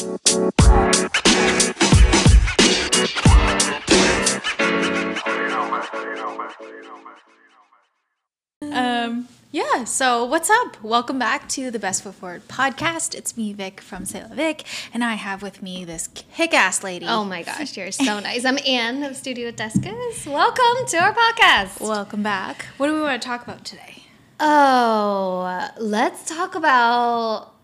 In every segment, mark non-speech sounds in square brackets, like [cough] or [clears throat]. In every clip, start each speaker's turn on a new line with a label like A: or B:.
A: Um, yeah, so what's up? Welcome back to the Best Foot Forward podcast. It's me, Vic from Sailor Vic, and I have with me this kick ass lady.
B: Oh my gosh, you're so nice. I'm Anne of Studio Descas. Welcome to our podcast.
A: Welcome back. What do we want to talk about today?
B: Oh, let's talk about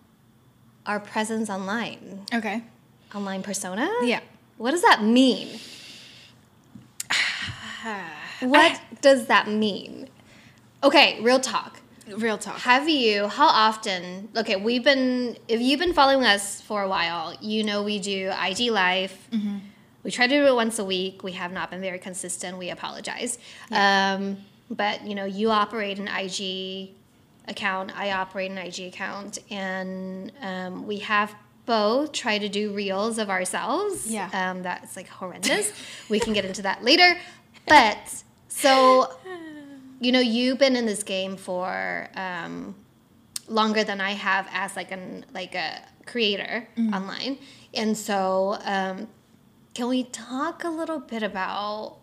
B: our presence online.
A: Okay.
B: Online persona?
A: Yeah.
B: What does that mean? [sighs] What does that mean? Okay, real talk.
A: Real talk.
B: Have you, how often, okay, we've been, if you've been following us for a while, you know we do IG Live. We try to do it once a week. We have not been very consistent. We apologize. Um, but, you know, you operate an IG account, I operate an IG account, and um, we have both try to do reels of ourselves.
A: Yeah.
B: Um, that's like horrendous. [laughs] we can get into that later. But, so [laughs] you know you've been in this game for um, longer than I have as like an like a creator online, and so um, can we talk a little bit about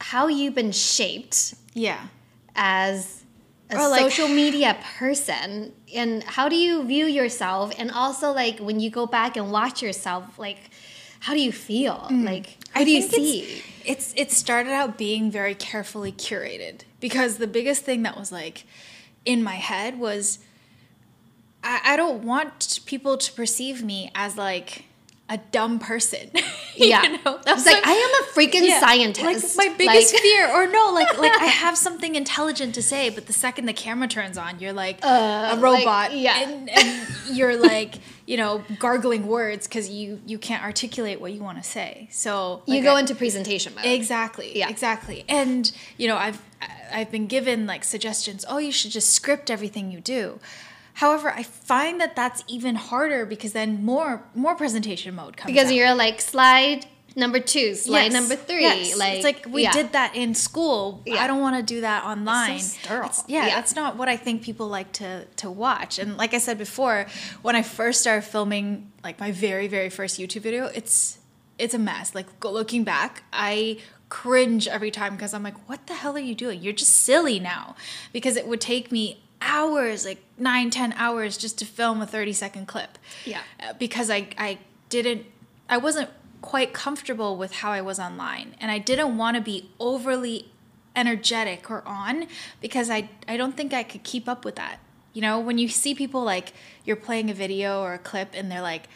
B: how you've been shaped
A: Yeah.
B: As a
A: like-
B: social media person and how do you view yourself? And also like when you go back and watch yourself like how do you feel? Mm. Like who
A: I
B: do you
A: think it's-
B: see?
A: It's it started out being very carefully curated because the biggest thing that was like in my head was I, I don't want people to perceive me as like a dumb person. [laughs] You
B: yeah
A: know?
B: i was like
A: So-
B: i am a freaking
A: Yeah,
B: scientist
A: Like my biggest
B: Like-
A: fear, or no, like like I [laughs] have something intelligent to say, but the second the camera turns on, you're like a robot,
B: Uh, yeah.
A: and, and you're like you know gargling words because you you can't articulate what you want to say. So
B: you go
A: I-
B: into presentation mode
A: Exactly.
B: Yeah.
A: Exactly. And you know, I've I've been given like suggestions. Oh, you should just script everything you do. However, I find that that's even harder because then more more presentation mode comes
B: because
A: out.
B: you're like slide number two slide
A: Yes,
B: number three
A: yes.
B: like
A: it's like we
B: yeah.
A: did that in school.
B: Yeah.
A: I don't want to do that online.
B: So sterile.
A: It's- yeah,
B: Yeah.
A: that's not what I think people like to to watch. And like I said before, when I first started filming like my very very first YouTube video, it's it's a mess. Like looking back, I cringe every time because I'm like, what the hell are you doing? You're just silly now. Because it would take me hours, like nine, ten hours just to film a 30 second clip.
B: Yeah.
A: Uh, Because I, I didn't, I wasn't quite comfortable with how I was online. And I didn't want to be overly energetic or on because I, I don't think I could keep up with that. You know, when you see people like you're playing a video or a clip and they're like,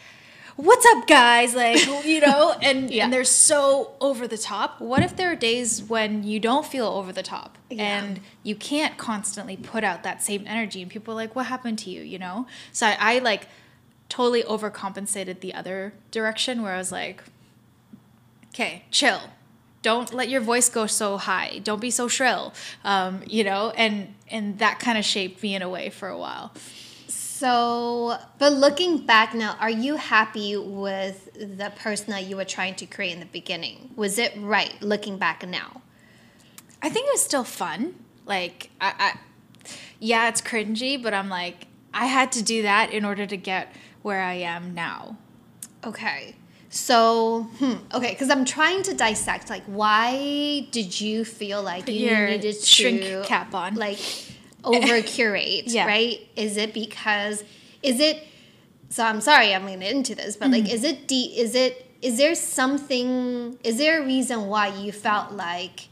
A: what's up guys? Like [laughs] you know and,
B: Yeah.
A: and they're so over the top. What if there are days when you don't feel over the top
B: Yeah.
A: and you can't constantly put out that same energy and people are like what happened to you you know? So i, I like totally overcompensated the other direction where i was like okay chill. Don't let your voice go so high. Don't be so shrill um, you know? And and that kind of shaped me in a way for a while
B: So, but looking back now, are you happy with the person that you were trying to create in the beginning? Was it right looking back now?
A: I think it was still fun. Like, I, I, yeah, it's cringy, but I'm like, I had to do that in order to get where I am now.
B: Okay. So, hmm, okay, because I'm trying to dissect, like, why did you feel like you
A: your
B: needed to
A: shrink cap on.
B: like over curate, [laughs]
A: Yeah.
B: right? Is it because is it? So I'm sorry, I'm going into this, but
A: Mm-hmm.
B: like, is it de- Is it? Is there something? Is there a reason why you felt like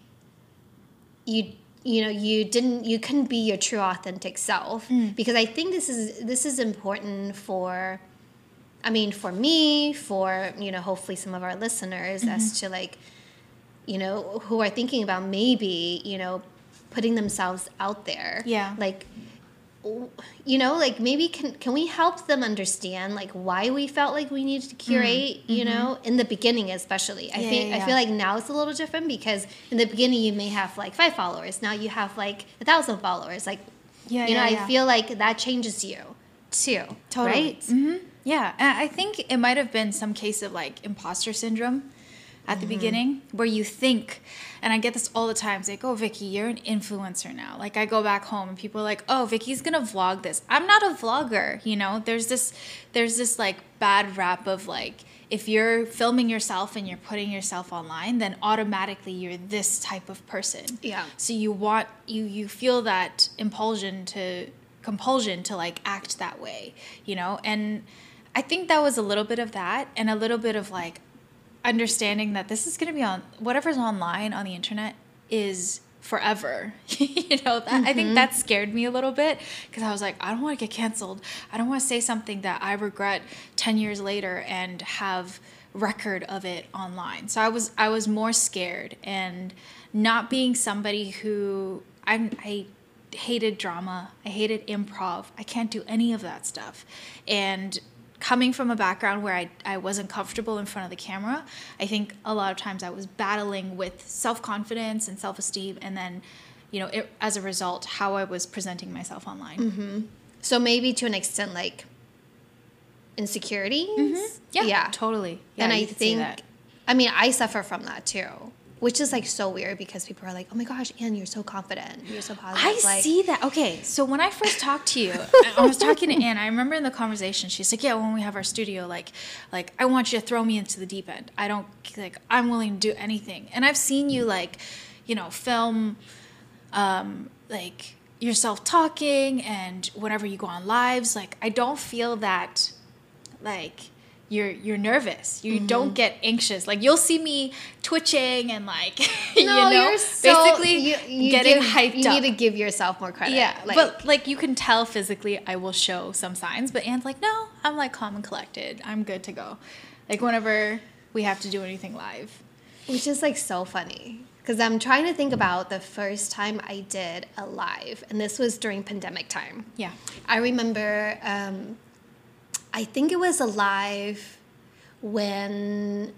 B: you? You know, you didn't, you couldn't be your true authentic self
A: Mm.
B: because I think this is this is important for I mean, for me, for you know, hopefully some of our listeners,
A: Mm-hmm.
B: as to like, you know, who are thinking about maybe you know, putting themselves out there.
A: Yeah.
B: Like, you know, like maybe can can we help them understand like why we felt like we needed to curate? You know, in the beginning especially. I
A: Mm-hmm. Yeah,
B: think
A: yeah,
B: I feel like now it's a little different because in the beginning you may have like five followers. Now you have like a thousand followers. Like,
A: Yeah,
B: you know,
A: yeah,
B: I
A: yeah.
B: feel like that changes you too.
A: Totally.
B: Right.
A: hmm Yeah, I think it might have been some case of like imposter syndrome, at the mm-hmm. beginning where you think and I get this all the time. It's like, oh Vicky, you're an influencer now. Like I go back home and people are like, oh Vicky's gonna vlog this. I'm not a vlogger, you know? There's this there's this like bad rap of like if you're filming yourself and you're putting yourself online, then automatically you're this type of person.
B: Yeah.
A: So you want you you feel that impulsion to compulsion to like act that way, you know? And I think that was a little bit of that and a little bit of like understanding that this is going to be on whatever's online on the internet is forever. [laughs] you know, that, I think mm-hmm. that scared me a little bit because I was like, I don't want to get canceled. I don't want to say something that I regret 10 years later and have record of it online. So I was I was more scared and not being somebody who I'm I hated drama. I hated improv. I can't do any of that stuff. And coming from a background where I, I wasn't comfortable in front of the camera, I think a lot of times I was battling with self confidence and self esteem, and then, you know, it, as a result, how I was presenting myself online. Mm-hmm.
B: So maybe to an extent, like insecurities. Mm-hmm.
A: Yeah,
B: Yeah.
A: totally. Yeah,
B: and I
A: you could say that.
B: think, I mean, I suffer from that too, which is like so weird because people are like, "Oh my gosh, Anne, you're so confident, you're so positive."
A: I
B: like,
A: see that. Okay, so when I first talked to you, [laughs] I was talking to Anne. I remember in the conversation, she's like, "Yeah, when we have our studio, like, like I want you to throw me into the deep end. I don't like. I'm willing to do anything." And I've seen you like, you know, film, um, like yourself talking, and whenever you go on lives, like I don't feel that, like you're you're nervous. You
B: Mm-hmm.
A: don't get anxious. Like you'll see me twitching and like [laughs] you
B: No,
A: know
B: you're so,
A: basically
B: you, you
A: getting
B: give-
A: hyped
B: You
A: up.
B: need to give yourself more credit.
A: Yeah,
B: like,
A: but like you can tell physically, I will show some signs. But Anne's like, no, I'm like calm and collected. I'm good to go. Like whenever we have to do anything live.
B: which is like so funny because I'm trying to think about the first time I did a live, and this was during pandemic time.
A: Yeah.
B: I remember, um, I think it was alive when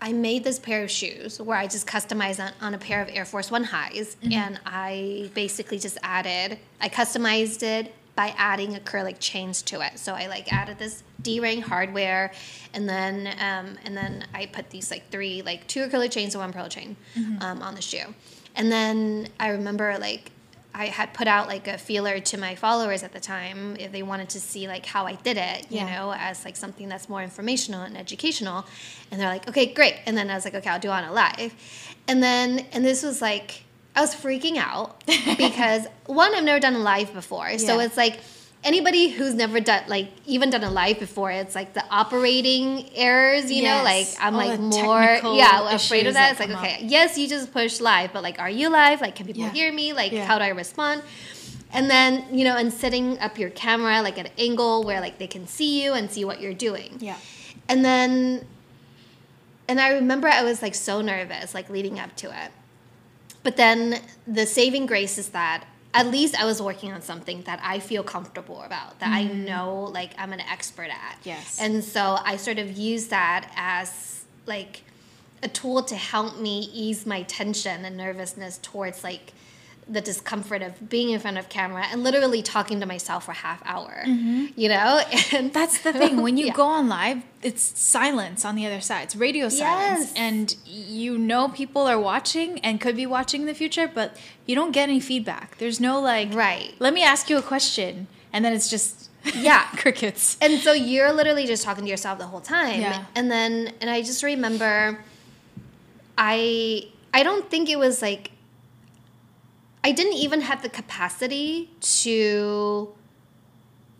B: I made this pair of shoes where I just customized on, on a pair of Air Force One highs, and I basically just added, I customized it by adding acrylic chains to it. So I like added this D-ring hardware, and then um, and then I put these like three, like two acrylic chains and one pearl chain um, on the shoe, and then I remember like I had put out like a feeler to my followers at the time if they wanted to see like how I did it, you
A: Yeah.
B: know, as like something that's more informational and educational. And they're like, okay, great. And then I was like, okay, I'll do it on a live. And then, and this was like, I was freaking out [laughs] because one, I've never done a live before. So it's like, anybody who's never done like even done a live before it's like the operating errors you know like i'm
A: All
B: like more yeah afraid of that. it's like okay yes you just push live but like are you live? Like can people
A: Yeah.
B: hear me? Like
A: Yeah.
B: how do i respond? And then you know and setting up your camera like at an angle where like they can see you and see what you're doing.
A: Yeah.
B: and then and i remember i was like so nervous like leading up to it. But then the saving grace is that at least i was working on something that i feel comfortable about that i mm-hmm. know like i'm an expert at
A: Yes.
B: and so i sort of use that as like a tool to help me ease my tension and nervousness towards like the discomfort of being in front of camera and literally talking to myself for half hour mm-hmm. you know [laughs] and
A: That's the thing. When you [laughs]
B: Yeah.
A: go on live, it's silence on the other side. It's radio silence.
B: Yes.
A: And you know people are watching and could be watching in the future, but you don't get any feedback. There's no like,
B: Right.
A: let me ask you a question. And then it's just, [laughs]
B: Yeah.
A: crickets.
B: and so you're literally just talking to yourself the whole time
A: Yeah.
B: and then and i just remember i i don't think it was like i didn't even have the capacity to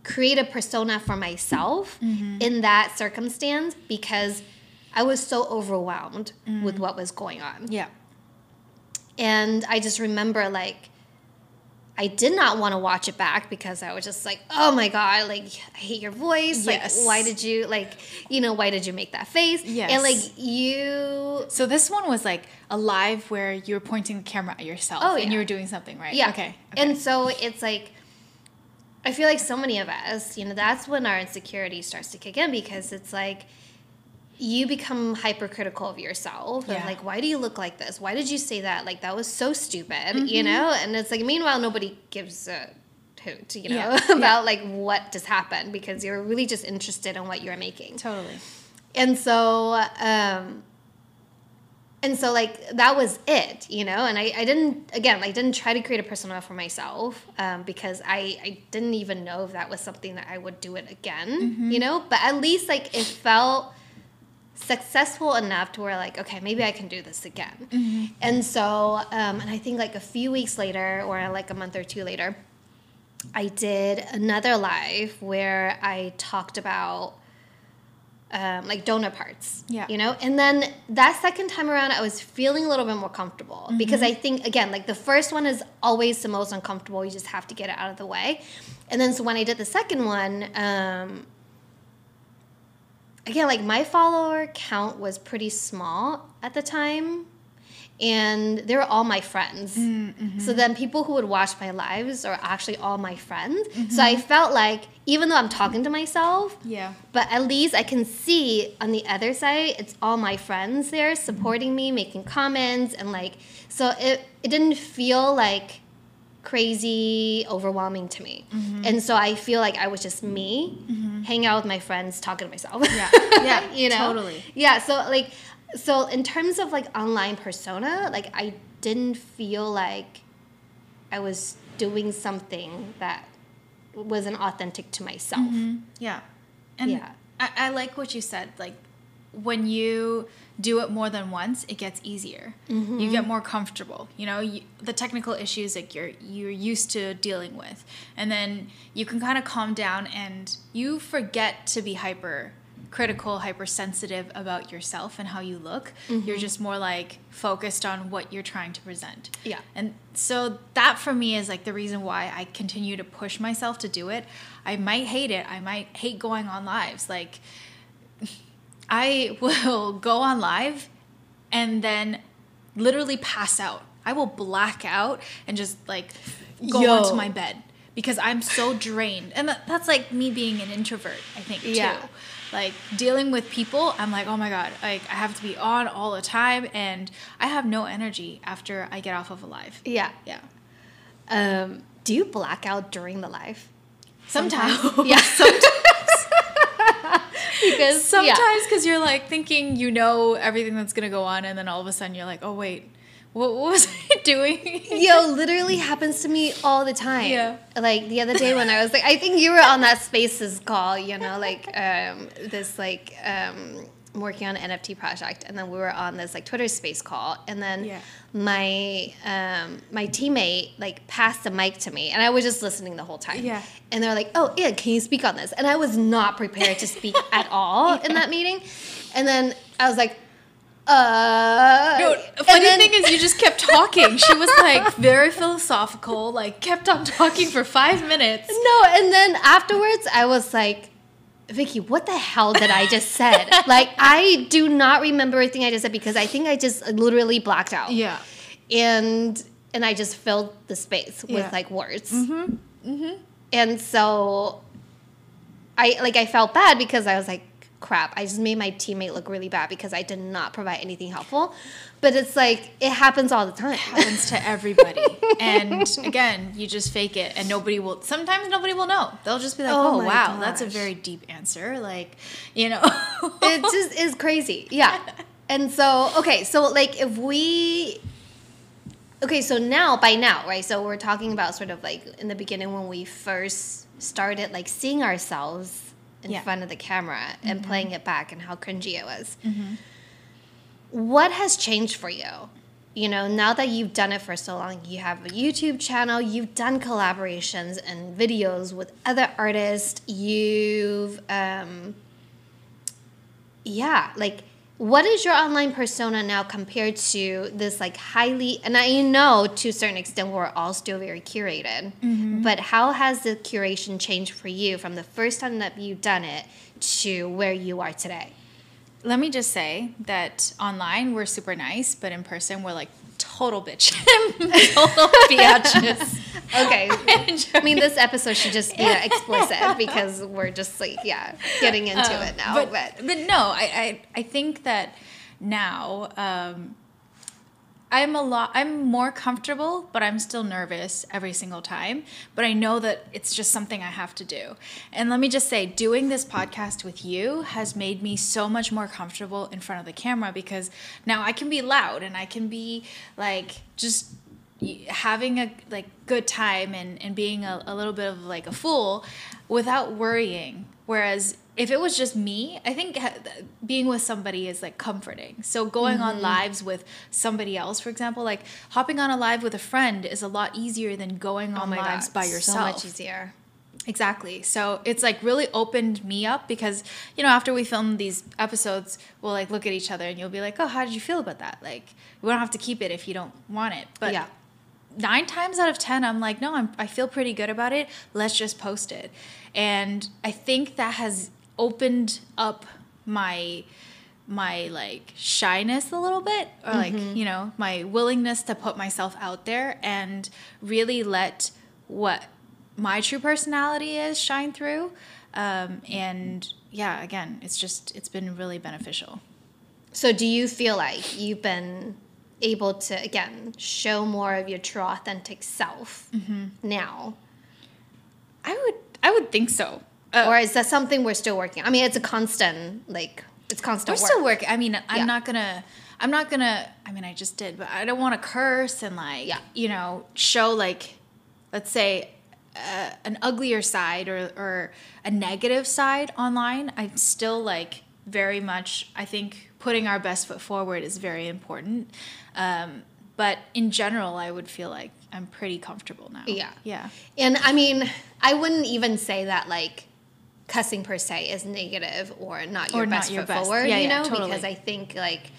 B: create a persona for myself mm-hmm. in that circumstance because i was so overwhelmed with mm. what was going on.
A: Yeah.
B: and I just remember like I did not want to watch it back because I was just like, oh my god, like I hate your voice.
A: Yes.
B: Like why did you like you know, why did you make that face?
A: Yes.
B: And like you
A: So this one was like a live where you were pointing the camera at yourself
B: Oh,
A: and you were doing something, right?
B: Yeah.
A: Okay.
B: And so it's like I feel like so many of us, you know, that's when our insecurity starts to kick in because it's like you become hypercritical of yourself and like why do you look like this why did you say that like that was so stupid
A: Mm-hmm.
B: you know and it's like meanwhile nobody gives a hoot you know
A: Yeah. [laughs]
B: about like what just happened because you're really just interested in what you're making
A: Totally.
B: and so um and so like that was it you know and i, I didn't again like didn't try to create a persona for myself um, because I, I didn't even know if that was something that i would do it again
A: Mm-hmm.
B: you know but at least like it felt successful enough to where like okay maybe i can do this again
A: Mm-hmm.
B: and so um, and i think like a few weeks later or like a month or two later i did another live where i talked about um, like donut parts.
A: Yeah.
B: You know? And then that second time around, I was feeling a little bit more comfortable because I think, again, like the first one is always the most uncomfortable. You just have to get it out of the way. And then so when I did the second one, um, again, like my follower count was pretty small at the time. And they were all my friends. Mm, mm-hmm. So then people who would watch my lives are actually all my friends. So I mm-hmm. felt like even though I'm talking to myself,
A: Yeah.
B: but at least I can see on the other side, it's all my friends there supporting me, making comments, and like, so it, it didn't feel like crazy, overwhelming to me. Mm-hmm. And so I feel like I was just me, mm-hmm. hanging out with my friends, talking to myself.
A: Yeah. [laughs] Yeah.
B: you know?
A: Totally.
B: Yeah, so like, so in terms of like online persona, like I didn't feel like I was doing something that wasn't authentic to myself. Mm-hmm.
A: Yeah. And
B: Yeah.
A: I, I like what you said. Like when you do it more than once, it gets easier. Mm-hmm. You get more comfortable. You know, you, the technical issues like you're you're used to dealing with, and then you can kind of calm down and you forget to be hyper critical, hypersensitive about yourself and how you look. You're mm-hmm. just more like focused on what you're trying to present.
B: Yeah.
A: And so that for me is like the reason why I continue to push myself to do it. I might hate it. I might hate going on lives. Like [laughs] I [laughs] will go on live and then literally pass out. I will black out and just like go
B: Yo.
A: onto my bed because I'm so drained. And that's like me being an introvert, I think,
B: Yeah.
A: too. Like dealing with people, I'm like, oh my God, like I have to be on all the time and I have no energy after I get off of a live.
B: Yeah.
A: Yeah.
B: Um, do you black out during the live?
A: Sometimes. [laughs]
B: Yeah.
A: Sometimes. [laughs]
B: Because
A: Sometimes because you're like thinking you know everything that's gonna go on, and then all of a sudden you're like, oh wait, what, what was [laughs] I doing?
B: Yo, literally happens to me all the time.
A: Yeah.
B: Like the other day when I was like, I think you were on that Spaces call, you know, like um, this like um, working on an NFT project, and then we were on this like Twitter Space call, and then
A: Yeah.
B: my um, my teammate like passed the mic to me, and I was just listening the whole time.
A: Yeah.
B: And they're like, "Oh, yeah, can you speak on this?" And I was not prepared to speak [laughs] at all in that meeting, and then I was like. Uh,
A: No, funny
B: then-
A: thing is, you just kept talking. She was like very philosophical, like kept on talking for five minutes.
B: No, and then afterwards, I was like, Vicky, what the hell did I just said? [laughs] like, I do not remember everything I just said because I think I just literally blacked out.
A: Yeah.
B: And and I just filled the space
A: Yeah.
B: with like words. Mm-hmm. Mm-hmm. And so I like I felt bad because I was like, crap, I just made my teammate look really bad because I did not provide anything helpful. But it's like it happens all the time.
A: happens to everybody. and again, you just fake it and nobody will sometimes nobody will know. They'll just be like,
B: Oh
A: "Oh, wow, that's a very deep answer." Like, you know. [laughs]
B: it just is crazy. Yeah. And so, okay, so like if we Okay, so now by now, right? So we're talking about sort of like in the beginning when we first started like seeing ourselves in
A: Yeah.
B: front of the camera and playing it back and how cringy it was. What has changed for you? You know, now that you've done it for so long, you have a YouTube channel, you've done collaborations and videos with other artists, you've um yeah, like what is your online persona now compared to this like highly and I know to a certain extent we're all still very curated. Mm-hmm. But how has the curation changed for you from the first time that you've done it to where you are today?
A: Let me just say that online we're super nice, but in person we're like total bitch, [laughs] total [laughs] biatches.
B: Okay. [laughs] I mean this episode should just be explicit because we're just like yeah, getting into
A: Um,
B: it now.
A: But,
B: But,
A: but no, I, I, I think that now um, I'm a lot I'm more comfortable, but I'm still nervous every single time. But I know that it's just something I have to do. And let me just say, doing this podcast with you has made me so much more comfortable in front of the camera because now I can be loud and I can be like just having a like good time and, and being a, a little bit of like a fool without worrying whereas if it was just me i think being with somebody is like comforting so going mm-hmm. on lives with somebody else for example like hopping on a live with a friend is a lot easier than going oh on lives God, by yourself so
B: much easier
A: Exactly. So it's like really opened me up because, you know, after we film these episodes, we'll like look at each other and you'll be like, oh, how did you feel about that? Like, we don't have to keep it if you don't want it. But yeah nine times out of ten i'm like no I'm, i feel pretty good about it let's just post it and i think that has opened up my my like shyness a little bit or like mm-hmm. you know my willingness to put myself out there and really let what my true personality is shine through um, and yeah again it's just it's been really beneficial
B: so do you feel like you've been able to again show more of your true authentic self mm-hmm. now
A: i would i would think so
B: uh, or is that something we're still working i mean it's a constant like it's constant
A: we're work. still working i mean i'm yeah. not gonna i'm not gonna i mean i just did but i don't want to curse and like yeah. you know show like let's say uh, an uglier side or, or a negative side online i'm still like very much i think putting our best foot forward is very important um, but in general, I would feel like I'm pretty comfortable now.
B: Yeah.
A: Yeah.
B: And I mean, I wouldn't even say that like cussing per se is negative or not your or best not your foot best. forward, yeah, you know, totally. because I think like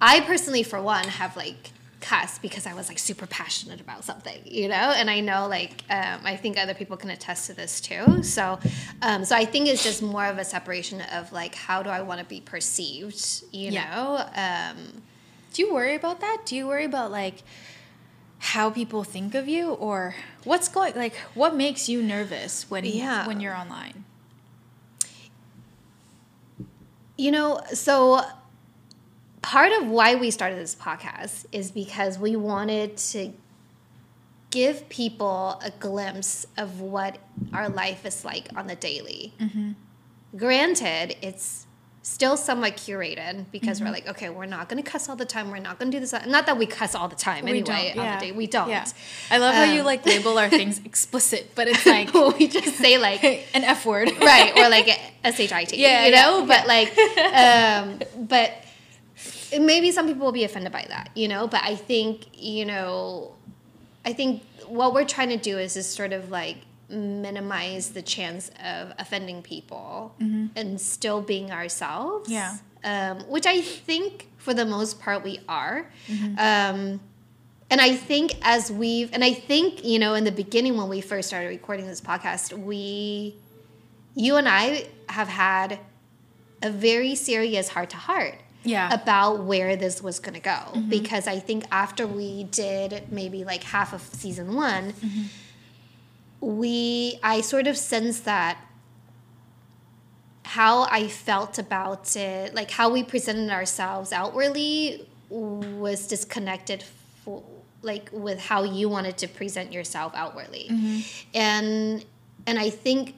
B: I personally for one have like cuss because I was like super passionate about something, you know, and I know like um, I think other people can attest to this too. So, um, so I think it's just more of a separation of like how do I want to be perceived, you yeah. know. Um,
A: do you worry about that? Do you worry about like how people think of you or what's going like what makes you nervous when yeah. when you're online?
B: You know, so part of why we started this podcast is because we wanted to give people a glimpse of what our life is like on the daily. Mm-hmm. Granted, it's still somewhat curated because mm-hmm. we're like, okay, we're not going to cuss all the time. We're not going to do this. Not that we cuss all the time we anyway on the day. We don't. Yeah.
A: I love um, how you like um, label our things [laughs] explicit, but it's like [laughs]
B: we just say like [laughs]
A: an F word,
B: right? Or like a shit. Yeah, you know. Yeah. But like, um, but maybe some people will be offended by that, you know. But I think you know, I think what we're trying to do is just sort of like minimize the chance of offending people mm-hmm. and still being ourselves.
A: Yeah.
B: Um, which I think for the most part we are. Mm-hmm. Um, and I think as we've, and I think, you know, in the beginning when we first started recording this podcast, we, you and I have had a very serious heart to heart
A: yeah.
B: about where this was going to go. Mm-hmm. Because I think after we did maybe like half of season one, mm-hmm we I sort of sense that how I felt about it, like how we presented ourselves outwardly was disconnected for, like with how you wanted to present yourself outwardly. Mm-hmm. And and I think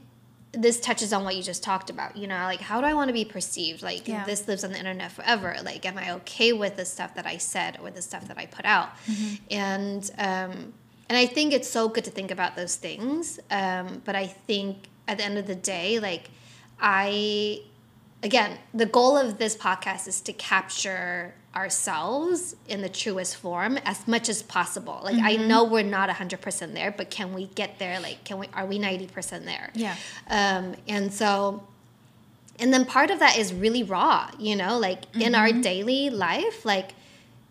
B: this touches on what you just talked about, you know, like how do I want to be perceived? Like yeah. this lives on the internet forever. Like am I okay with the stuff that I said or the stuff that I put out? Mm-hmm. And um and I think it's so good to think about those things. Um, but I think at the end of the day, like I, again, the goal of this podcast is to capture ourselves in the truest form as much as possible. Like mm-hmm. I know we're not 100% there, but can we get there? Like can we are we 90% there?
A: Yeah.
B: Um and so and then part of that is really raw, you know, like mm-hmm. in our mm-hmm. daily life, like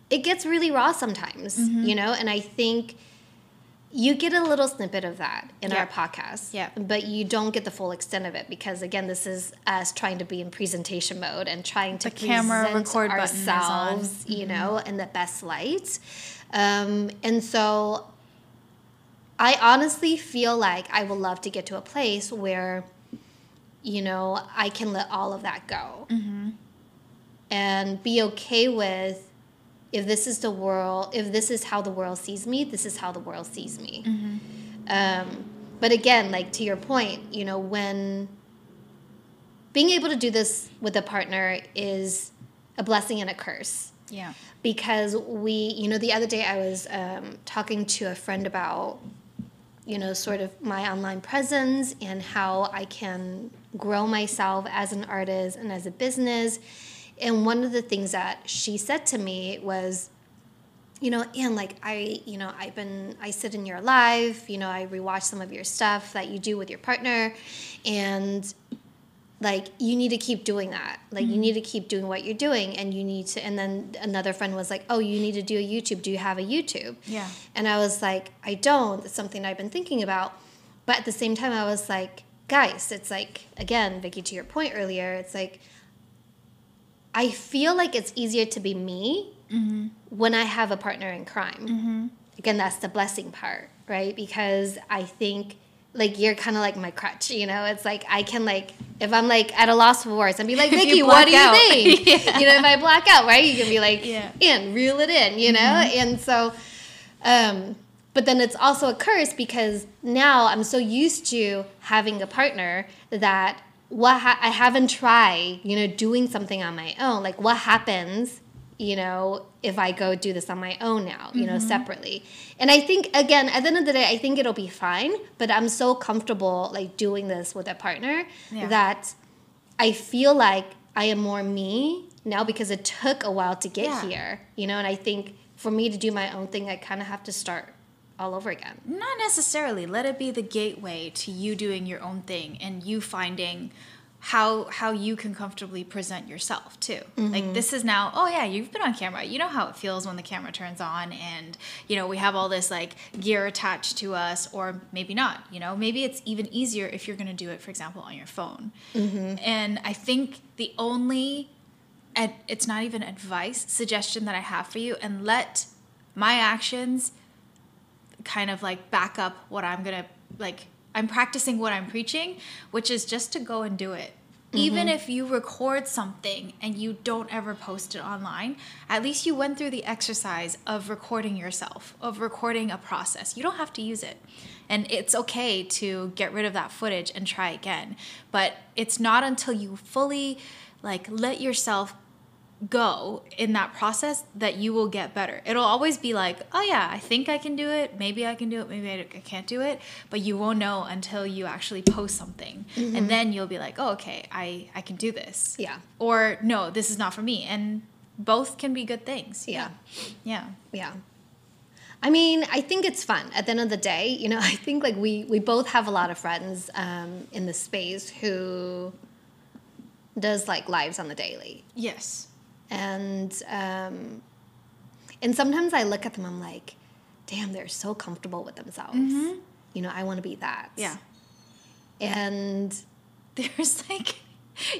B: it gets really raw sometimes, mm-hmm. you know, and I think you get a little snippet of that in our podcast,
A: yeah.
B: but you don't get the full extent of it because again, this is us trying to be in presentation mode and trying to the camera record ourselves, you mm-hmm. know, in the best light. Um, and so, I honestly feel like I would love to get to a place where, you know, I can let all of that go mm-hmm. and be okay with if this is the world, if this is how the world sees me, this is how the world sees me.
A: Mm-hmm.
B: Um, but again, like to your point, you know, when being able to do this with a partner is a blessing and a curse
A: Yeah.
B: because we, you know, the other day I was um, talking to a friend about, you know, sort of my online presence and how I can grow myself as an artist and as a business. And one of the things that she said to me was, you know, and like I, you know, I've been, I sit in your live, you know, I rewatch some of your stuff that you do with your partner, and like you need to keep doing that. Like you mm-hmm. need to keep doing what you're doing and you need to and then another friend was like oh you need to do a youtube. Do you have a youtube?
A: Yeah.
B: and i was like i don't. It's something i've been thinking about. But at the same time i was like guys it's like again vicky to your point earlier it's like i feel like it's easier to be me mm-hmm. when i have a partner in crime. Mm-hmm. Again that's the blessing part right? Because i think like you're kind of like my crutch you know? It's like i can like if i'm like at a loss for words I'd be like [laughs] vicky what do you
A: out.
B: think? [laughs]
A: Yeah.
B: you know if i black out right you can be like
A: Yeah.
B: and reel it in you know? Mm-hmm. And so um but then it's also a curse because now i'm so used to having a partner that what ha- i haven't tried you know doing something on my own like what happens you know if i go do this on my own now you know mm-hmm. separately and i think again at the end of the day i think it'll be fine but i'm so comfortable like doing this with a partner
A: Yeah.
B: that i feel like i am more me now because it took a while to get
A: Yeah.
B: here you know and i think for me to do my own thing i kind of have to start all over again
A: Not necessarily. Let it be the gateway to you doing your own thing and you finding how how you can comfortably present yourself too. Like mm-hmm. this is now, oh yeah, you've been on camera. You know how it feels when the camera turns on and you know, we have all this like gear attached to us or maybe not, you know. Maybe it's even easier if you're going to do it for example on your phone. Mm-hmm. And I think the only and it's not even advice, suggestion that I have for you and let my actions kind of like back up what I'm gonna like I'm practicing what I'm preaching, which is just to go and do it. Mm-hmm. Even if you record something and you don't ever post it online, at least you went through the exercise of recording yourself, of recording a process. You don't have to use it. And it's okay to get rid of that footage and try again. But it's not until you fully like let yourself go in that process that you will get better. It'll always be like, oh yeah, I think I can do it. Maybe I can do it. Maybe I can't do it. But you won't know until you actually post something, and then you'll be like, oh okay, I I can do this.
B: Yeah.
A: Or no, this is not for me. And both can be good things.
B: Yeah.
A: Yeah.
B: Yeah. I mean, I think it's fun. At the end of the day, you know, [laughs] I think like we we both have a lot of friends um, in the space who does like lives on the daily,
A: Yes.
B: And um, and sometimes I look at them, I'm like, damn, they're so comfortable with themselves. You know, I want to be that.
A: Yeah.
B: And [laughs]
A: there's like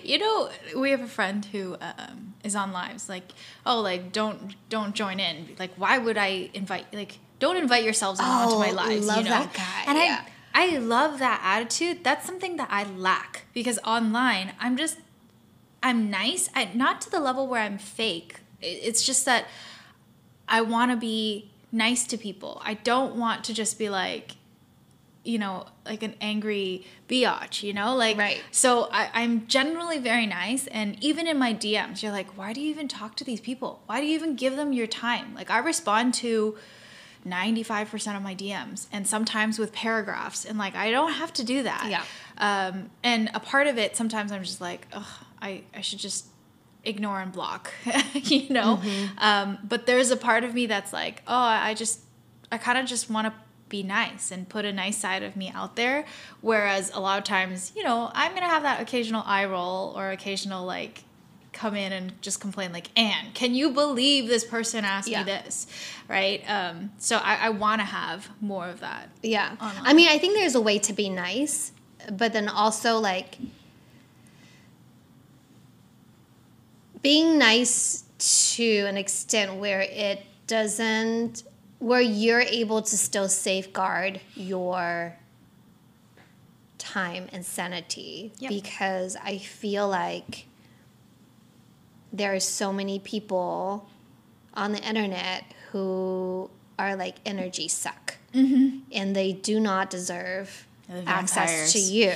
A: you know we have a friend who um, is on lives like oh like don't don't join in like why would i invite like don't invite yourselves onto my
B: Oh,
A: lives
B: love
A: you know
B: that guy,
A: and
B: yeah.
A: i i love that attitude that's something that i lack because online i'm just i'm nice I, not to the level where i'm fake it's just that i want to be nice to people i don't want to just be like you know, like an angry biatch, you know? Like,
B: Right.
A: so I, I'm generally very nice. And even in my DMs, you're like, why do you even talk to these people? Why do you even give them your time? Like, I respond to 95% of my DMs and sometimes with paragraphs. And like, I don't have to do that.
B: Yeah.
A: Um, and a part of it, sometimes I'm just like, ugh, I, I should just ignore and block, [laughs] you know?
B: Mm-hmm.
A: Um, but there's a part of me that's like, oh, I just, I kind of just want to be nice and put a nice side of me out there. Whereas a lot of times, you know, I'm going to have that occasional eye roll or occasional like, come in and just complain like anne can you believe this person asked
B: Yeah.
A: me this right um, so i, I want to have more of that
B: Yeah.
A: online.
B: I mean, I think there's a way to be nice, but then also like being nice to an extent where it doesn't where you're able to still safeguard your time and sanity
A: Yep.
B: because I feel like there are so many people on the internet who are like energy suck
A: Mm-hmm.
B: and they do not deserve access to you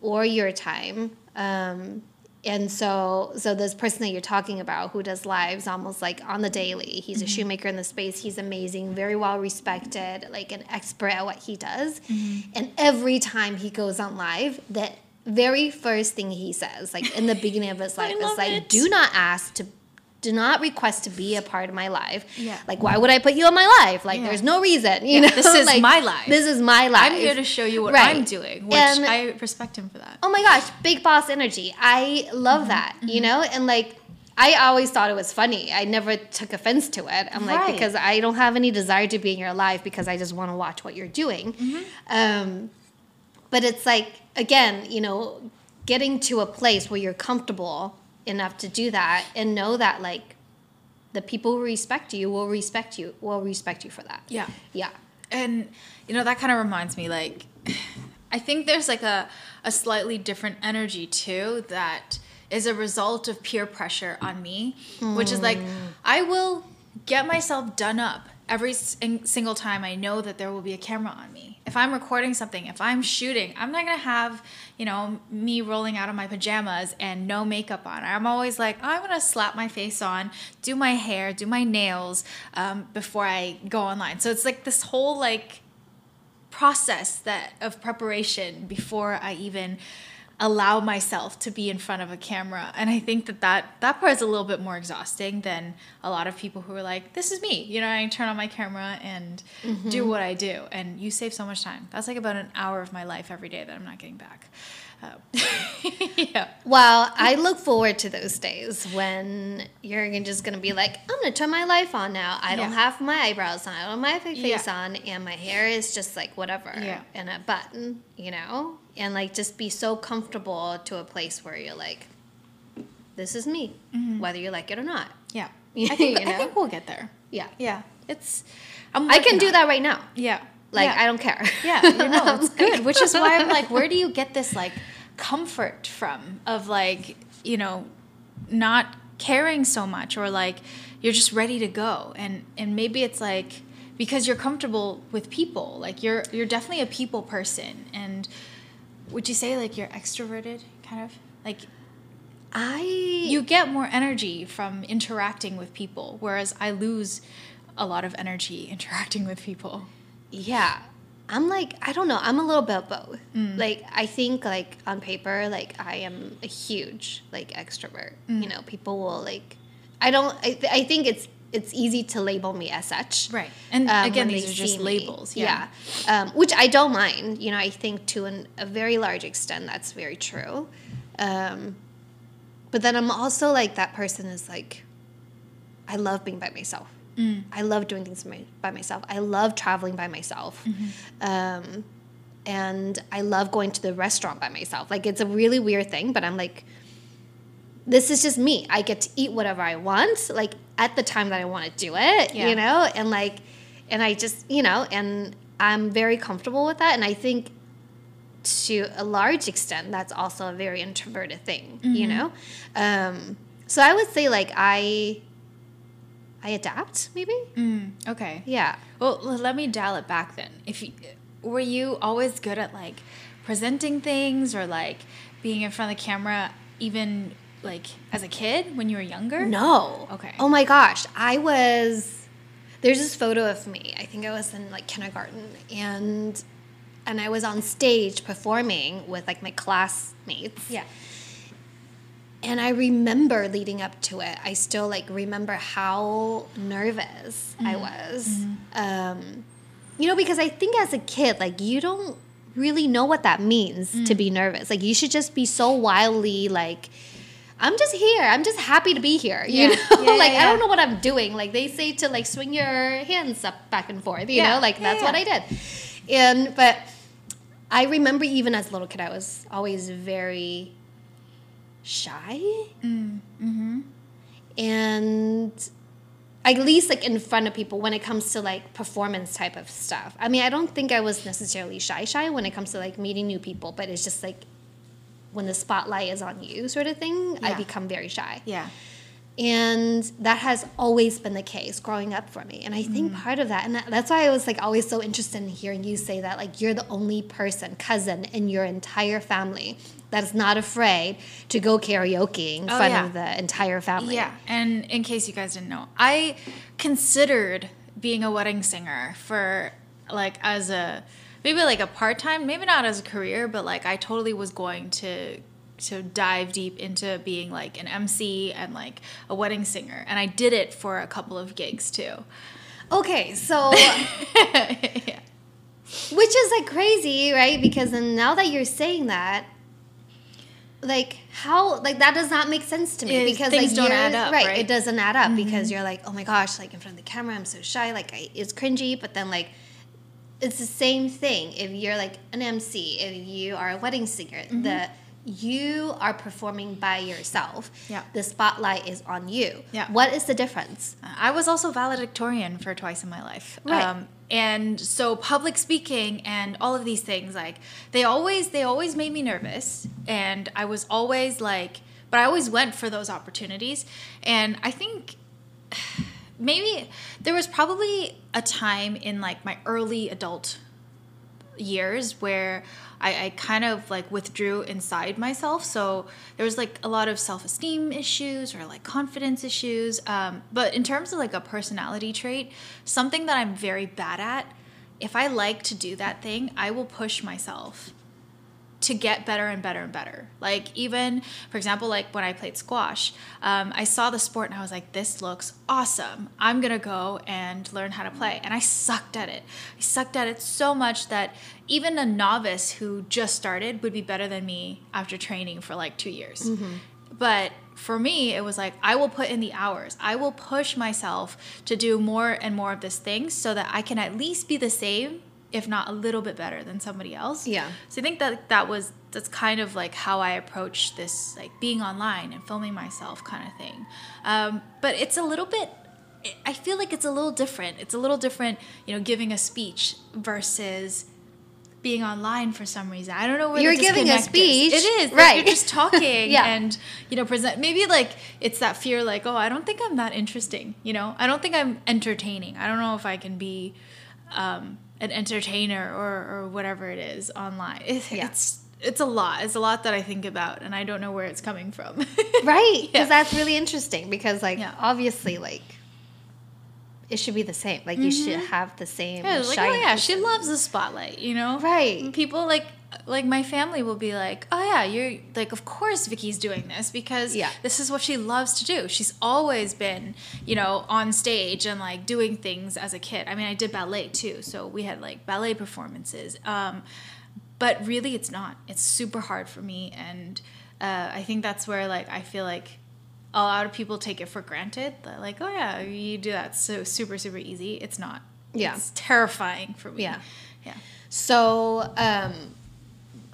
B: or your time. Um, and so, so this person that you're talking about who does lives almost like on the daily, he's a mm-hmm. shoemaker in the space. He's amazing, very well respected, like an expert at what he does. Mm-hmm. And every time he goes on live, that very first thing he says, like in the beginning of his [laughs] life, is like,
A: it.
B: "Do not ask to." Do not request to be a part of my life.
A: Yeah.
B: Like, why would I put you in my life? Like,
A: Yeah.
B: there's no reason. You
A: Yeah,
B: know,
A: this is [laughs]
B: Like,
A: my life.
B: This is my life.
A: I'm here to show you what
B: Right.
A: I'm doing, which
B: And-
A: I respect him for that.
B: oh my gosh, big boss energy. I love
A: Mm-hmm.
B: that, you know? And like, I always thought it was funny. I never took offense to it. I'm like,
A: Right.
B: because I don't have any desire to be in your life because I just want to watch what you're doing.
A: Mm-hmm.
B: Um, but it's like, again, you know, getting to a place where you're comfortable enough to do that and know that, like, the people who respect you will respect you, will respect you for that.
A: Yeah.
B: Yeah.
A: And you know that kind of reminds me like [sighs] I think there's like a a slightly different energy too that is a result of peer pressure on me, which is like mm. I will get myself done up every sing- single time I know that there will be a camera on me. If I'm recording something, if I'm shooting, I'm not to have, you know, me rolling out of my pajamas and no makeup on. I'm always like, I'm going to slap my face on, do my hair, do my nails um, before I go online. So it's like this whole like process that of preparation before I even allow myself to be in front of a camera. And i think that that, that part is a little bit more exhausting than a lot of people who are like this is me you know i turn on my camera and do mm-hmm. what i do. And you save so much time. That's like about an hour of my life every day that i'm not getting back [laughs] yeah
B: Well, I look forward to those days when you're just gonna be like, I'm gonna turn my life on now. I don't have my eyebrows on, I don't have my face
A: Yeah.
B: on, and my hair is just like whatever,
A: Yeah.
B: and a button, you know, and like just be so comfortable to a place where you're like, this is me, mm-hmm. whether you like it or not.
A: yeah
B: You [laughs]
A: I think, I
B: know?
A: think we'll get there
B: Yeah,
A: yeah it's I'm
B: I can do
A: it.
B: that right now.
A: yeah
B: Like
A: Yeah.
B: I don't care.
A: Yeah, you know, [laughs] it's good. Which is why I'm like, where do you get this like comfort from of like, you know, not caring so much or like you're just ready to go. And and maybe it's like because you're comfortable with people. Like you're you're definitely a people person. And would you say like you're extroverted kind of? Like
B: I
A: you get more energy from interacting with people, whereas I lose a lot of energy [laughs] interacting with people.
B: Yeah. I'm like, I don't know. I'm a little bit of both.
A: Mm.
B: Like, I think, like, on paper, like, I am a huge, like, extrovert.
A: Mm.
B: You know, people will, like, I don't, I, th- I think it's, it's easy to label me as such.
A: Right. And
B: um,
A: again, these are just
B: me.
A: labels. Yeah.
B: Yeah. Um, which I don't mind. You know, I think to an, a very large extent that's very true. Um, but then I'm also like that person is like, I love being by myself.
A: Mm.
B: I love doing things by, by myself. I love traveling by myself.
A: Mm-hmm.
B: Um, and I love going to the restaurant by myself. Like it's a really weird thing, but I'm like, this is just me. I get to eat whatever I want, like at the time that I want to do it,
A: Yeah.
B: you know? And like, and I just, you know, and I'm very comfortable with that. And I think to a large extent, that's also a very introverted thing, you
A: Mm-hmm.
B: know? Um, so I would say like I, I adapt maybe.
A: Mm, okay.
B: Yeah.
A: Well, let me dial it back then. If you were you always good at like presenting things or like being in front of the camera, even like as a kid when you were younger?
B: No.
A: Okay.
B: Oh my gosh. I was there's this photo of me. I think I was in like kindergarten and and I was on stage performing with like my classmates.
A: Yeah.
B: And I remember leading up to it, I still like remember how nervous I mm-hmm. was. Mm-hmm. Um, you know, because I think as a kid, like you don't really know what that means to be mm. nervous. Like you should just be so wildly like, I'm just here. I'm just happy to be here. You
A: Yeah.
B: know,
A: Yeah, [laughs] yeah,
B: like I don't know what I'm doing. Like they say to like swing your hands up back and forth. You
A: Yeah.
B: know, like
A: Yeah,
B: that's
A: yeah.
B: what I did. And but I remember even as a little kid, I was always very shy.
A: Mm-hmm.
B: And at least like in front of people when it comes to like performance type of stuff. I mean, I don't think I was necessarily shy shy when it comes to like meeting new people, but it's just like when the spotlight is on you sort of thing, I become very shy.
A: Yeah.
B: and that has always been the case growing up for me and i think
A: Mm.
B: part of that and that- that's why i was like always so interested in hearing you say that like you're the only person cousin in your entire family that is not afraid to go karaoke in
A: Oh,
B: front
A: yeah.
B: of the entire family
A: Yeah, and in case you guys didn't know, I considered being a wedding singer for like as a maybe like a part time, maybe not as a career, but like I totally was going to to dive deep into being like an MC and like a wedding singer, and I did it for a couple of gigs too.
B: okay so [laughs]
A: yeah.
B: which is like crazy right because then now that you're saying that like how like that does not make sense to me
A: It-
B: because
A: things
B: like
A: don't add up,
B: right,
A: right?
B: it doesn't add up because mm-hmm. you're like oh my gosh like in front of the camera i'm so shy like I, it's cringy but then like it's the same thing. If you're like an mc if you are a wedding singer the mm-hmm. You are performing by yourself
A: Yeah.
B: the spotlight is on you
A: Yeah.
B: what is the difference
A: I was also valedictorian for twice in my life.
B: Right.
A: Um, and so public speaking and all of these things, like they always they always made me nervous. And I was always like but I always went for those opportunities. And I think [sighs] maybe there was probably a time in like my early adult years where I, I kind of like withdrew inside myself. So there was like a lot of self esteem issues or like confidence issues. Um, but in terms of like a personality trait, something that I'm very bad at, if I like to do that thing, I will push myself to get better and better and better. Like even, for example, like when I played squash, um, I saw the sport and I was like, "This looks awesome. I'm gonna go and learn how to play." And I sucked at it. I sucked at it so much that even a novice who just started would be better than me after training for like two years. But for me, it was like I will put in the hours. I will push myself to do more and more of this thing so that I can at least be the same, if not a little bit better than somebody else.
B: Yeah.
A: So I think that that was that's kind of like how I approach this, like being online and filming myself kind of thing. Um, but it's a little bit. I feel like it's a little different. It's a little different, you know, giving a speech versus being online for some reason. I don't know where
B: You're giving a
A: disconnect is.
B: speech,
A: It is. Like,
B: right.
A: you're just talking [laughs]
B: Yeah.
A: and you know present. Maybe like it's that fear, like oh, I don't think I'm that interesting. You know, I don't think I'm entertaining. I don't know if I can be um, an entertainer or or whatever it is online. [laughs] It,
B: Yeah.
A: It's it's a lot. It's a lot that I think about, and I don't know where it's coming from. [laughs]
B: right because
A: Yeah.
B: that's really interesting because like
A: Yeah.
B: obviously like it should be the same like you should have the same
A: Mm-hmm. Yeah, like, oh yeah, she loves the spotlight, you know?
B: Right.
A: People like like my family will be like, "Oh yeah, you're like of course Vicky's doing this because
B: Yeah.
A: this is what she loves to do. She's always been, you know, on stage and like doing things as a kid. I mean, I did ballet too, so we had like ballet performances. Um but really it's not. It's super hard for me and uh, I think that's where like I feel like a lot of people take it for granted. That like, oh yeah, you do that so super super easy. It's not.
B: Yeah.
A: It's terrifying for me.
B: Yeah.
A: Yeah.
B: so um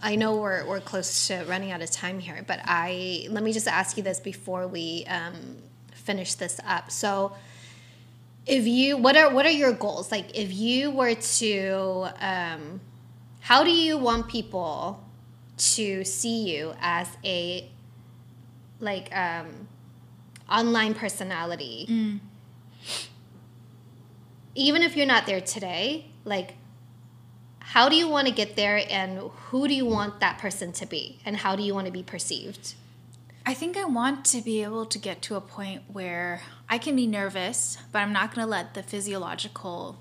B: I know we're, we're close to running out of time here, but I let me just ask you this before we um, finish this up. So, if you what are what are your goals? Like, if you were to, um, how do you want people to see you as a like um, online personality? Even if you're not there today, like how do you want to get there and who do you want that person to be and how do you want to be perceived
A: I think I want to be able to get to a point where I can be nervous, but I'm not going to let the physiological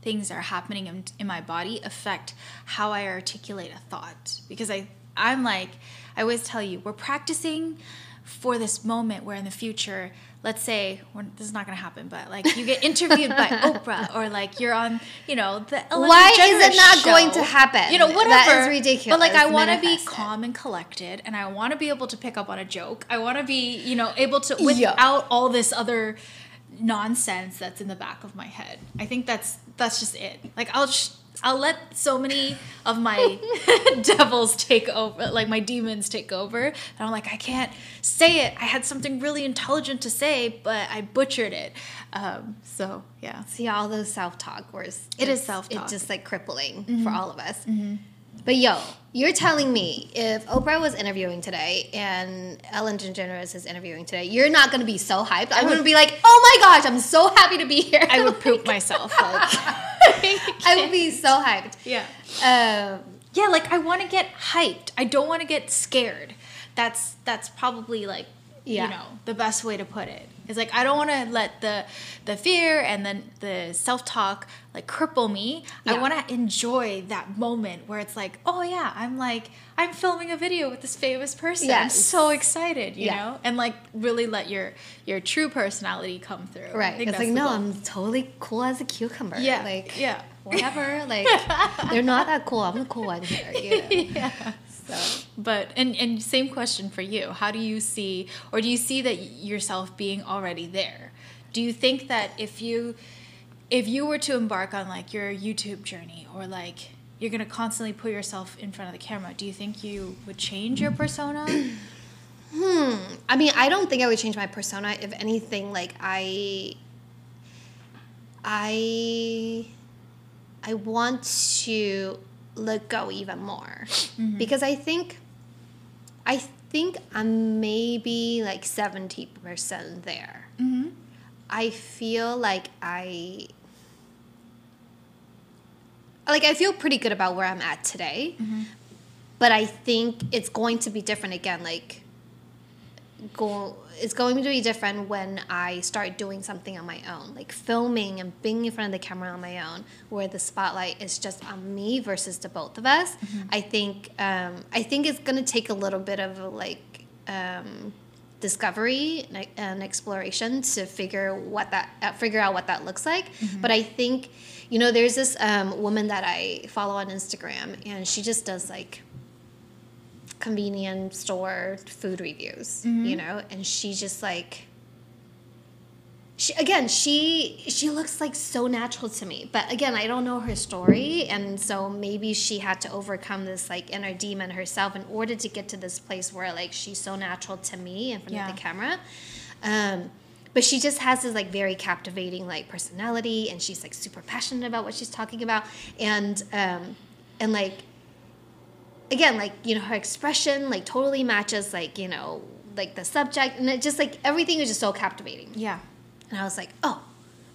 A: things that are happening in, in my body affect how I articulate a thought. Because I, I'm like, I always tell you, we're practicing for this moment where in the future, let's say, we're, this is not going to happen, but like you get interviewed by [laughs] Oprah or like you're on, you know, the Ellen
B: Why is it not
A: show.
B: going to happen?
A: You know,
B: That
A: whatever.
B: is ridiculous.
A: But like, I want to be calm and collected, and I want to be able to pick up on a joke. I want to be, you know, able to without all this other nonsense that's in the back of my head. I think that's that's just it. Like I'll just I'll let so many of my [laughs] devils take over, like my demons take over, and I'm like I can't say it. I had something really intelligent to say, but I butchered it. Um, so yeah,
B: see all those self-talk where it's, it's-
A: self-talk.
B: it's just like crippling for all of us But yo, you're telling me if Oprah was interviewing today and Ellen DeGeneres is interviewing today, you're not going to be so hyped. I'm going to be like, oh my gosh, I'm so happy to be here.
A: I would [laughs] poop myself. Like, [laughs] [laughs]
B: I would be so hyped.
A: yeah.
B: Um,
A: Yeah, like I want to get hyped. I don't want to get scared. That's that's probably like
B: Yeah.
A: you know the best way to put it. It's like I don't want to let the the fear and then the self talk like cripple me. I want to enjoy that moment where it's like, oh yeah, I'm like I'm filming a video with this famous person. I'm so excited, you
B: Yeah.
A: know, and like really let your your true personality come through.
B: Right. It's like, no,
A: goal.
B: I'm totally cool as a cucumber.
A: yeah,
B: Like,
A: yeah.
B: whatever. Like, [laughs] they're not that cool. I'm the cool one here. You [laughs] know?
A: yeah. But and and same question for you. How do you see or do you see that yourself being already there? Do you think that if you if you were to embark on like your YouTube journey or like you're going to constantly put yourself in front of the camera, do you think you would change your persona? [clears throat]
B: hmm. I mean, I don't think I would change my persona. If anything, like, I. I. I want to let go even more because I think I think I'm maybe like 70% there.
A: mm-hmm.
B: I feel like I like I feel pretty good about where I'm at today. But I think it's going to be different again like go it's going to be different when I start doing something on my own, like filming and being in front of the camera on my own, where the spotlight is just on me versus the both of us. I think um, I think it's gonna take a little bit of a, like um, discovery and- and exploration to figure what that uh, figure out what that looks like. But I think you know there's this um, woman that I follow on Instagram, and she just does like convenience store food reviews, you know, and she just like she again she she looks like so natural to me. But again i don't know her story. And so maybe she had to overcome this like inner demon herself in order to get to this place where like she's so natural to me in front
A: Yeah.
B: of the camera. Um but she just has this like very captivating like personality. And she's like super passionate about what she's talking about. And um and like again like you know her expression like totally matches like you know like the subject and it just like everything is just so captivating
A: Yeah.
B: and I was like, oh,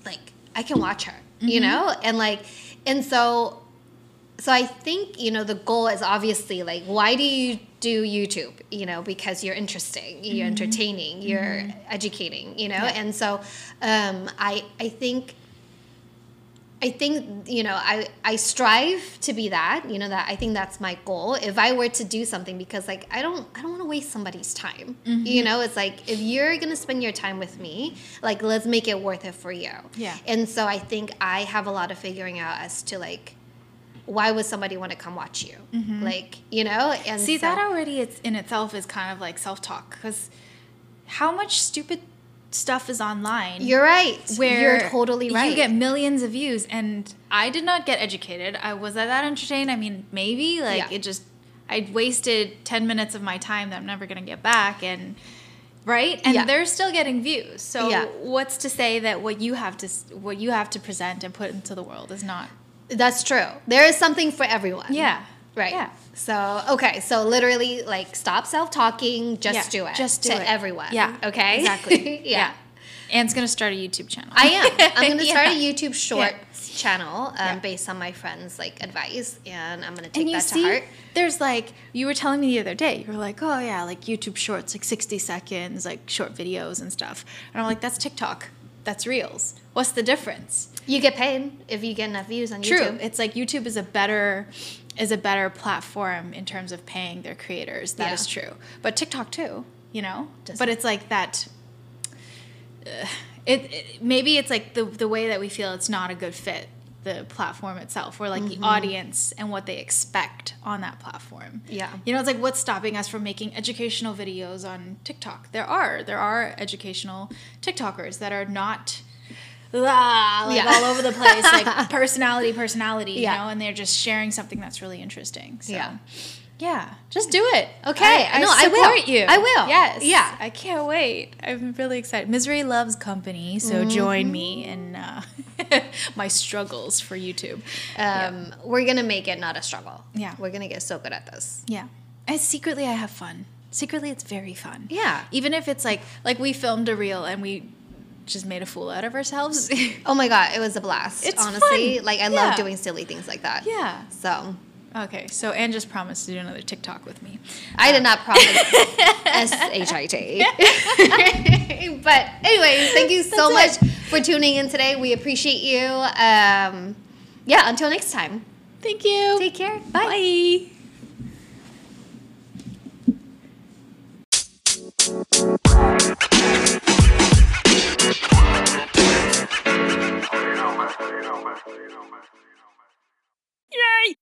B: like I can watch her, you mm-hmm. know? And like, and so, so I think, you know, the goal is obviously like, why do you do YouTube? You know, because you're interesting, you're mm-hmm. entertaining, you're mm-hmm. educating, you know?
A: Yeah.
B: And so, um, I, I think, I think you know I I strive to be that you know that I think that's my goal. If I were to do something because like I don't I don't want to waste somebody's time. Mm-hmm. You know it's like if you're gonna spend your time with me like let's make it worth it for you.
A: Yeah.
B: and so I think I have a lot of figuring out as to like why would somebody want to come watch you? Mm-hmm. Like you know and
A: See,
B: so-
A: that already it's in itself is kind of like self-talk cuz how much stupid stuff is online?
B: you're right
A: where
B: you're totally right
A: You get millions of views, and I did not get educated. I was I that entertained? I mean, maybe like
B: Yeah.
A: it just I wasted ten minutes of my time that I'm never gonna get back, and right, and
B: Yeah.
A: they're still getting views. So
B: Yeah.
A: what's to say that what you have to what you have to present and put into the world is not?
B: that's true there is something for everyone
A: Yeah,
B: Right.
A: Yeah.
B: So okay, so literally like stop self talking, just
A: Yeah,
B: do it.
A: just do
B: to
A: it.
B: everyone.
A: Yeah,
B: Okay.
A: exactly. [laughs]
B: yeah.
A: Anne's gonna start a YouTube channel.
B: I am. [laughs] I'm gonna start a
A: Yeah.
B: YouTube Shorts channel um,
A: Yeah.
B: based on my friends' like advice, and I'm gonna take
A: and you
B: that
A: see,
B: to heart.
A: there's like you were telling me the other day. You were like, oh yeah, like YouTube Shorts, like 60 seconds, like short videos and stuff. And I'm like, that's TikTok. That's Reels. What's the difference?
B: You get paid if you get enough views on
A: True.
B: YouTube.
A: It's like YouTube is a better is a better platform in terms of paying their creators. That
B: Yeah.
A: is true. But TikTok too, you know.
B: Does
A: but
B: it?
A: it's like that. uh, it, it maybe it's like the the way that we feel it's not a good fit the platform itself or like
B: Mm-hmm.
A: the audience and what they expect on that platform
B: Yeah.
A: you know it's like what's stopping us from making educational videos on tiktok there are there are educational tiktokers that are not ah, like
B: Yeah.
A: all over the place like [laughs] personality personality you know and they're just sharing something that's really interesting so
B: Yeah.
A: Yeah, just do it.
B: Okay,
A: I,
B: no,
A: I
B: I will.
A: you.
B: I will.
A: Yes.
B: Yeah.
A: I can't wait. I'm really excited. Misery loves company, so join me in uh, [laughs] my struggles for YouTube.
B: Um, We're gonna make it not a struggle.
A: Yeah.
B: we're gonna get so good at this.
A: Yeah. And secretly, I have fun. Secretly, it's very fun.
B: Yeah.
A: Even if it's like like we filmed a reel and we just made a fool out of ourselves. [laughs] [laughs]
B: Oh my god, it was a blast.
A: It's
B: honestly,
A: fun.
B: like I
A: Yeah.
B: love doing silly things like that.
A: yeah.
B: So
A: Okay. So Anne just promised to do another TikTok with me.
B: I did not promise [laughs] S H I T. But anyways, thank you so
A: That's
B: much for tuning in today. We appreciate you. Um, yeah, until next time.
A: Thank you.
B: Take care. Bye.
A: Bye. Yay!